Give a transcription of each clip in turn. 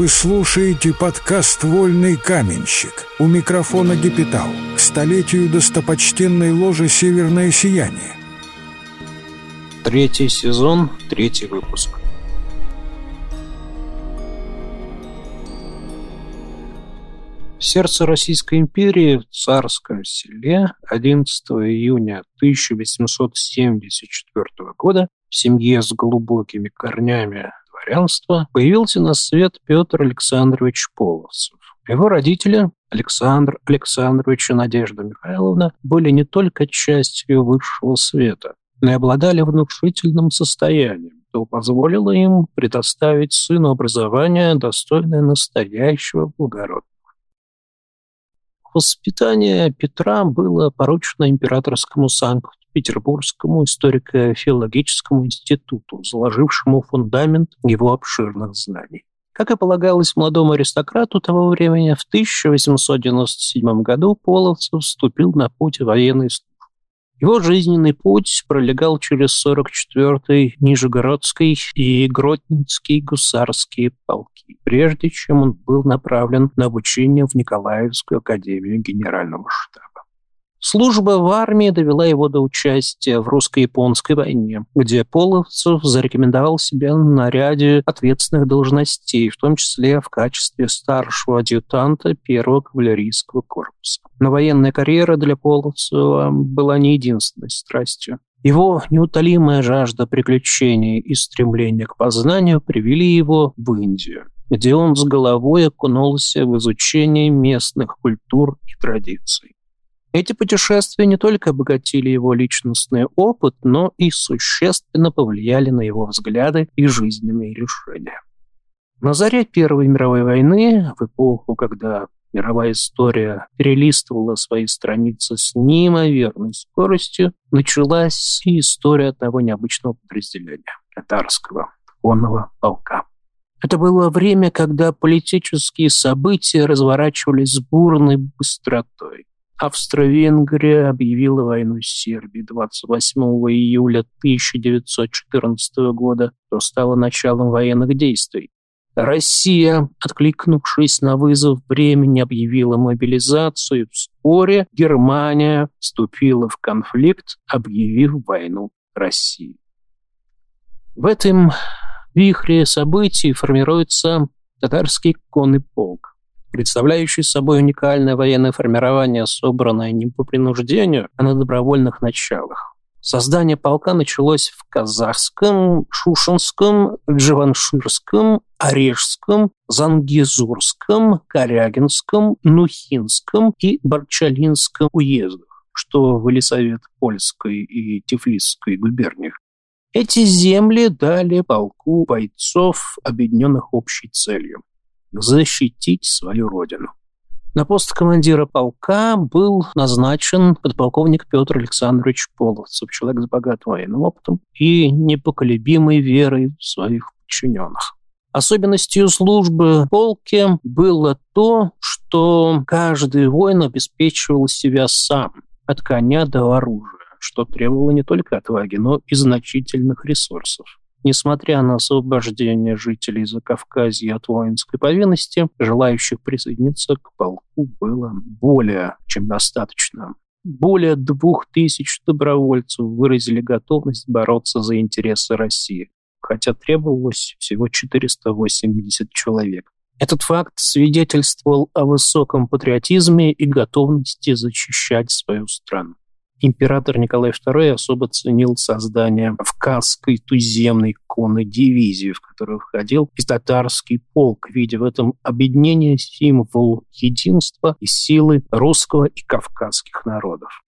Вы слушаете подкаст «Вольный каменщик». У микрофона Гепитал. К столетию достопочтенной ложи «Северное сияние». Третий сезон, третий выпуск. В сердце Российской империи, в Царском селе, 11 июня 1874 года в семье с глубокими корнями дворянства появился на свет Петр Александрович Половцев. Его родители, Александр Александрович и Надежда Михайловна, были не только частью высшего света, но и обладали внушительным состоянием, что позволило им предоставить сыну образование, достойное настоящего благородного. Воспитание Петра было поручено императорскому Санкт-Петербургскому историко-филологическому институту, заложившему фундамент его обширных знаний. Как и полагалось молодому аристократу того времени, в 1897 году Половцев вступил на путь военной службы. Его жизненный путь пролегал через 44-й Нижегородский и Гродненский гусарские полки, прежде чем он был направлен на обучение в Николаевскую академию генерального штаба. Служба в армии довела его до участия в русско-японской войне, где Половцев зарекомендовал себя на ряде ответственных должностей, в том числе в качестве старшего адъютанта первого кавалерийского корпуса. Но военная карьера для Половцева была не единственной страстью. Его неутолимая жажда приключений и стремление к познанию привели его в Индию, где он с головой окунулся в изучение местных культур и традиций. Эти путешествия не только обогатили его личностный опыт, но и существенно повлияли на его взгляды и жизненные решения. На заре Первой мировой войны, в эпоху, когда мировая история перелистывала свои страницы с неимоверной скоростью, началась и история одного необычного подразделения – татарского конного полка. Это было время, когда политические события разворачивались с бурной быстротой. Австро-Венгрия объявила войну Сербии 28 июля 1914 года, что стало началом военных действий. Россия, откликнувшись на вызов времени, объявила мобилизацию. Вскоре Германия вступила в конфликт, объявив войну России. В этом вихре событий формируется татарский конный полк представляющий собой уникальное военное формирование, собранное не по принуждению, а на добровольных началах. Создание полка началось в Казахском, Шушинском, Джаванширском, Орешском, Зангизурском, Корягинском, Нухинском и Барчалинском уездах, что в Елисавет Польской и Тифлисской губерниях. Эти земли дали полку бойцов, объединенных общей целью защитить свою родину. На пост командира полка был назначен подполковник Петр Александрович Половцев, человек с богатым военным опытом и непоколебимой верой в своих подчиненных. Особенностью службы полки было то, что каждый воин обеспечивал себя сам, от коня до оружия, что требовало не только отваги, но и значительных ресурсов. Несмотря на освобождение жителей Закавказья от воинской повинности, желающих присоединиться к полку было более чем достаточно. Более двух тысяч добровольцев выразили готовность бороться за интересы России, хотя требовалось всего 480 человек. Этот факт свидетельствовал о высоком патриотизме и готовности защищать свою страну. Император Николай II особо ценил создание Кавказской туземной конной дивизии, в которую входил и татарский полк, видя в этом объединение символ единства и силы русского и кавказских народов.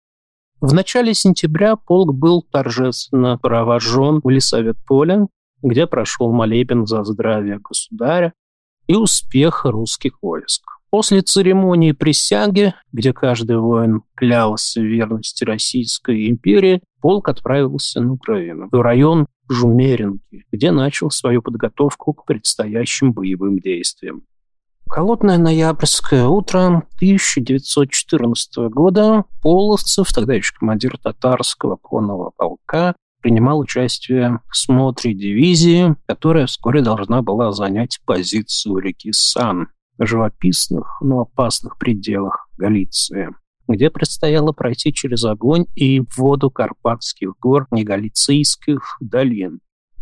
В начале сентября полк был торжественно провожен в Лисавет поле, где прошел молебен за здравие государя и успех русских войск. После церемонии присяги, где каждый воин клялся верности Российской империи, полк отправился на Украину, в район Жумеринки, где начал свою подготовку к предстоящим боевым действиям. Холодное ноябрьское утро 1914 года Половцев, тогда еще командир татарского конного полка, принимал участие в смотре дивизии, которая вскоре должна была занять позицию реки Сан живописных, но опасных пределах Галиции, где предстояло пройти через огонь и воду Карпатских гор и Галицийских долин.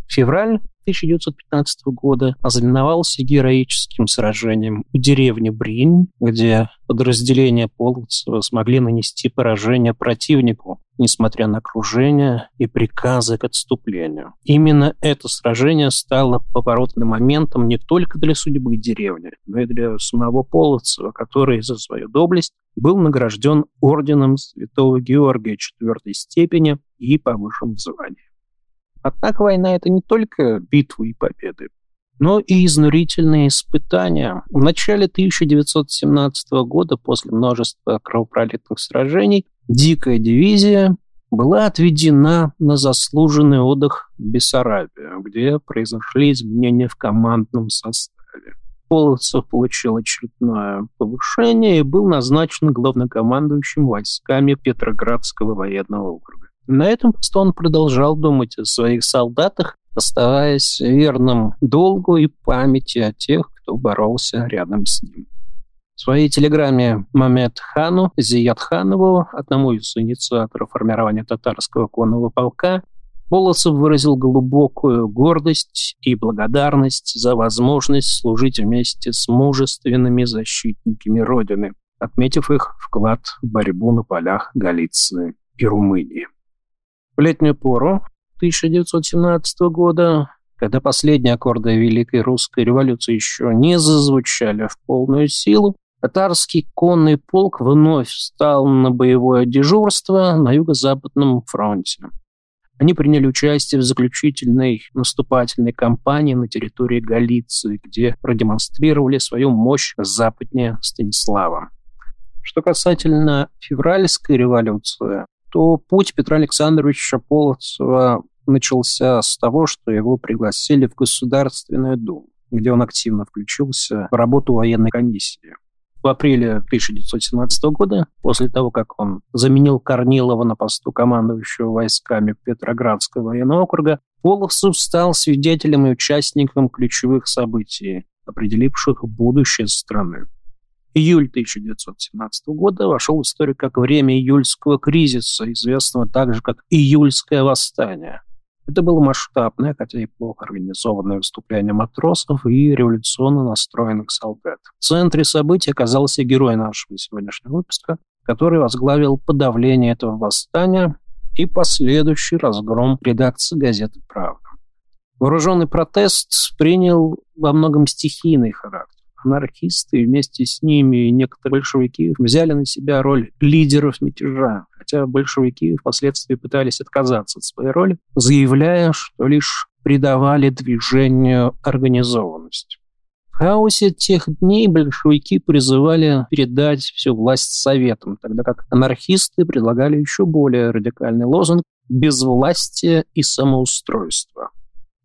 Февраль 1915 года ознаменовался героическим сражением у деревни Брин, где подразделения Половцева смогли нанести поражение противнику, несмотря на окружение и приказы к отступлению. Именно это сражение стало поворотным моментом не только для судьбы деревни, но и для самого Половцева, который за свою доблесть был награжден орденом Святого Георгия четвертой степени и повышен в звании. Однако война – это не только битвы и победы, но и изнурительные испытания. В начале 1917 года, после множества кровопролитных сражений, дикая дивизия была отведена на заслуженный отдых в Бессарабию, где произошли изменения в командном составе. Половцев получил очередное повышение и был назначен главнокомандующим войсками Петроградского военного округа. На этом он продолжал думать о своих солдатах, оставаясь верным долгу и памяти о тех, кто боролся рядом с ним. В своей телеграмме Мамед Хану, Зият Ханову, одному из инициаторов формирования татарского конного полка, Полосов выразил глубокую гордость и благодарность за возможность служить вместе с мужественными защитниками Родины, отметив их вклад в борьбу на полях Галиции и Румынии. В летнюю пору 1917 года, когда последние аккорды Великой Русской революции еще не зазвучали в полную силу, татарский конный полк вновь встал на боевое дежурство на юго-западном фронте. Они приняли участие в заключительной наступательной кампании на территории Галиции, где продемонстрировали свою мощь западнее Станислава. Что касательно февральской революции, то путь Петра Александровича Полоцева начался с того, что его пригласили в Государственную Думу, где он активно включился в работу военной комиссии. В апреле 1917 года, после того, как он заменил Корнилова на посту командующего войсками Петроградского военного округа, Половцев стал свидетелем и участником ключевых событий, определивших будущее страны. Июль 1917 года вошел в историю как время июльского кризиса, известного также как июльское восстание. Это было масштабное, хотя и плохо организованное выступление матросов и революционно настроенных солдат. В центре событий оказался герой нашего сегодняшнего выпуска, который возглавил подавление этого восстания и последующий разгром редакции газеты «Правда». Вооруженный протест принял во многом стихийный характер анархисты вместе с ними и некоторые большевики взяли на себя роль лидеров мятежа, хотя большевики впоследствии пытались отказаться от своей роли, заявляя, что лишь придавали движению организованность. В хаосе тех дней большевики призывали передать всю власть советам, тогда как анархисты предлагали еще более радикальный лозунг «безвластие и самоустройство».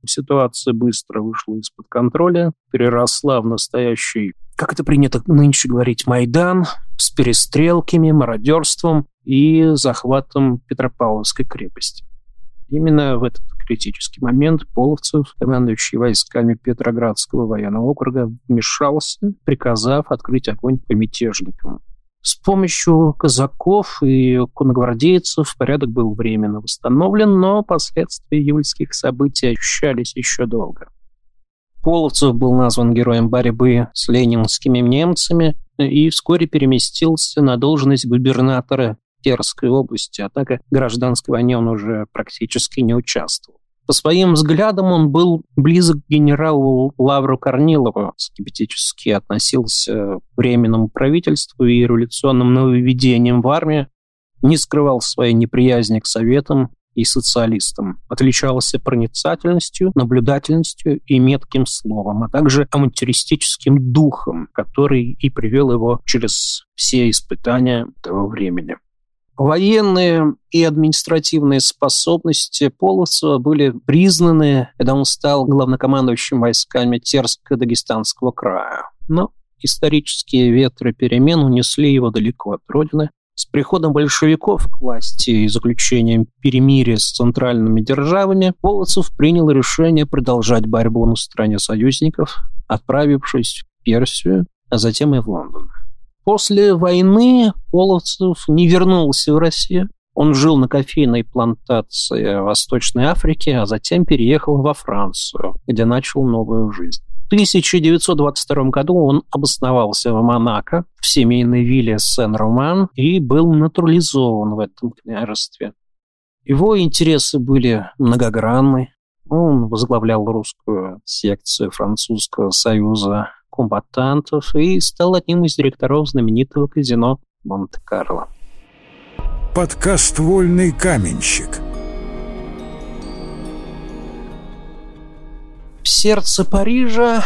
Ситуация быстро вышла из-под контроля, переросла в настоящий, как это принято нынче говорить, Майдан с перестрелками, мародерством и захватом Петропавловской крепости. Именно в этот критический момент Половцев, командующий войсками Петроградского военного округа, вмешался, приказав открыть огонь по мятежникам. С помощью казаков и конногвардейцев порядок был временно восстановлен, но последствия июльских событий ощущались еще долго. Половцев был назван героем борьбы с ленинскими немцами и вскоре переместился на должность губернатора Терской области, однако в гражданской войне он уже практически не участвовал. По своим взглядам он был близок к генералу Лавру Корнилову, скептически относился к временному правительству и революционным нововведениям в армии, не скрывал своей неприязни к советам и социалистам, отличался проницательностью, наблюдательностью и метким словом, а также авантюристическим духом, который и привел его через все испытания того времени. Военные и административные способности Полосова были признаны, когда он стал главнокомандующим войсками Терско-Дагестанского края. Но исторические ветры перемен унесли его далеко от родины. С приходом большевиков к власти и заключением перемирия с центральными державами Полоцев принял решение продолжать борьбу на стороне союзников, отправившись в Персию, а затем и в Лондон. После войны Половцев не вернулся в Россию. Он жил на кофейной плантации в Восточной Африке, а затем переехал во Францию, где начал новую жизнь. 1922 году он обосновался в Монако, в семейной вилле Сен-Роман, и был натурализован в этом княжестве. Его интересы были многогранны. Он возглавлял русскую секцию французского союза комбатантов и стал одним из директоров знаменитого казино Монте-Карло. Подкаст «Вольный каменщик» В сердце Парижа,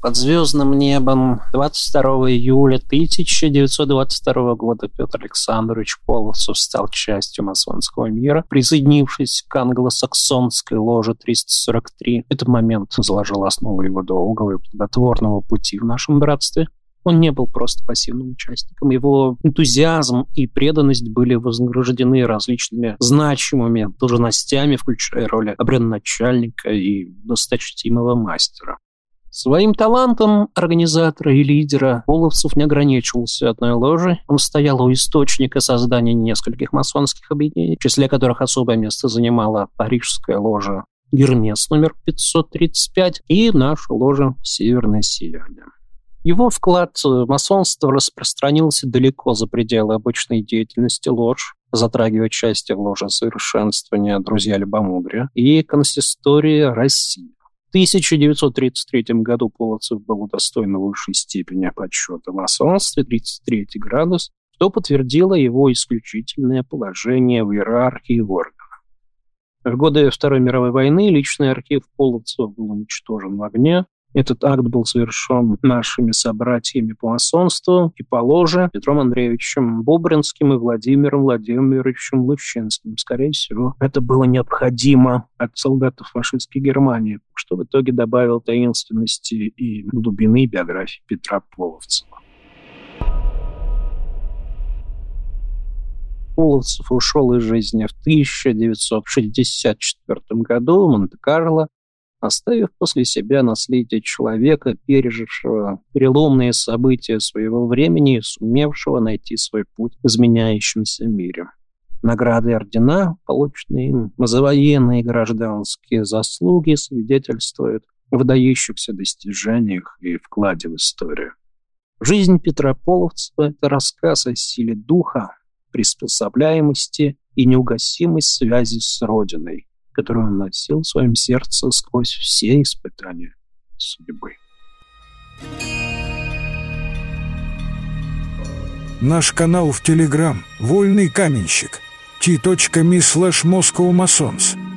под звездным небом, 22 июля 1922 года Петр Александрович Полосов стал частью масонского мира, присоединившись к англосаксонской ложе 343. Этот момент заложил основу его долгого и плодотворного пути в нашем братстве – он не был просто пассивным участником. Его энтузиазм и преданность были вознаграждены различными значимыми должностями, включая роли обрядоначальника и досточтимого мастера. Своим талантом организатора и лидера Половцев не ограничивался одной ложей. Он стоял у источника создания нескольких масонских объединений, в числе которых особое место занимала парижская ложа Гермес номер 535 и наша ложа Северное Сияние. Его вклад в масонство распространился далеко за пределы обычной деятельности ложь, затрагивая части в совершенствования «Друзья Любомудрия» и «Консистория России». В 1933 году Полоцев был удостоен высшей степени почета в масонстве 33 градус, что подтвердило его исключительное положение в иерархии органа. В годы Второй мировой войны личный архив Половцева был уничтожен в огне, этот акт был совершен нашими собратьями по масонству и по ложе Петром Андреевичем Бобринским и Владимиром Владимировичем Лущинским. Скорее всего, это было необходимо от солдатов фашистской Германии, что в итоге добавил таинственности и глубины биографии Петра Половцева. Половцев ушел из жизни в 1964 году в Монте-Карло оставив после себя наследие человека, пережившего переломные события своего времени и сумевшего найти свой путь в изменяющемся мире. Награды и ордена, полученные им за военные и гражданские заслуги, свидетельствуют о выдающихся достижениях и вкладе в историю. Жизнь Петра Половцева – это рассказ о силе духа, приспособляемости и неугасимой связи с Родиной, которую он носил в своем сердце сквозь все испытания судьбы. Наш канал в Телеграм «Вольный каменщик» t.me slash Moscow Masons –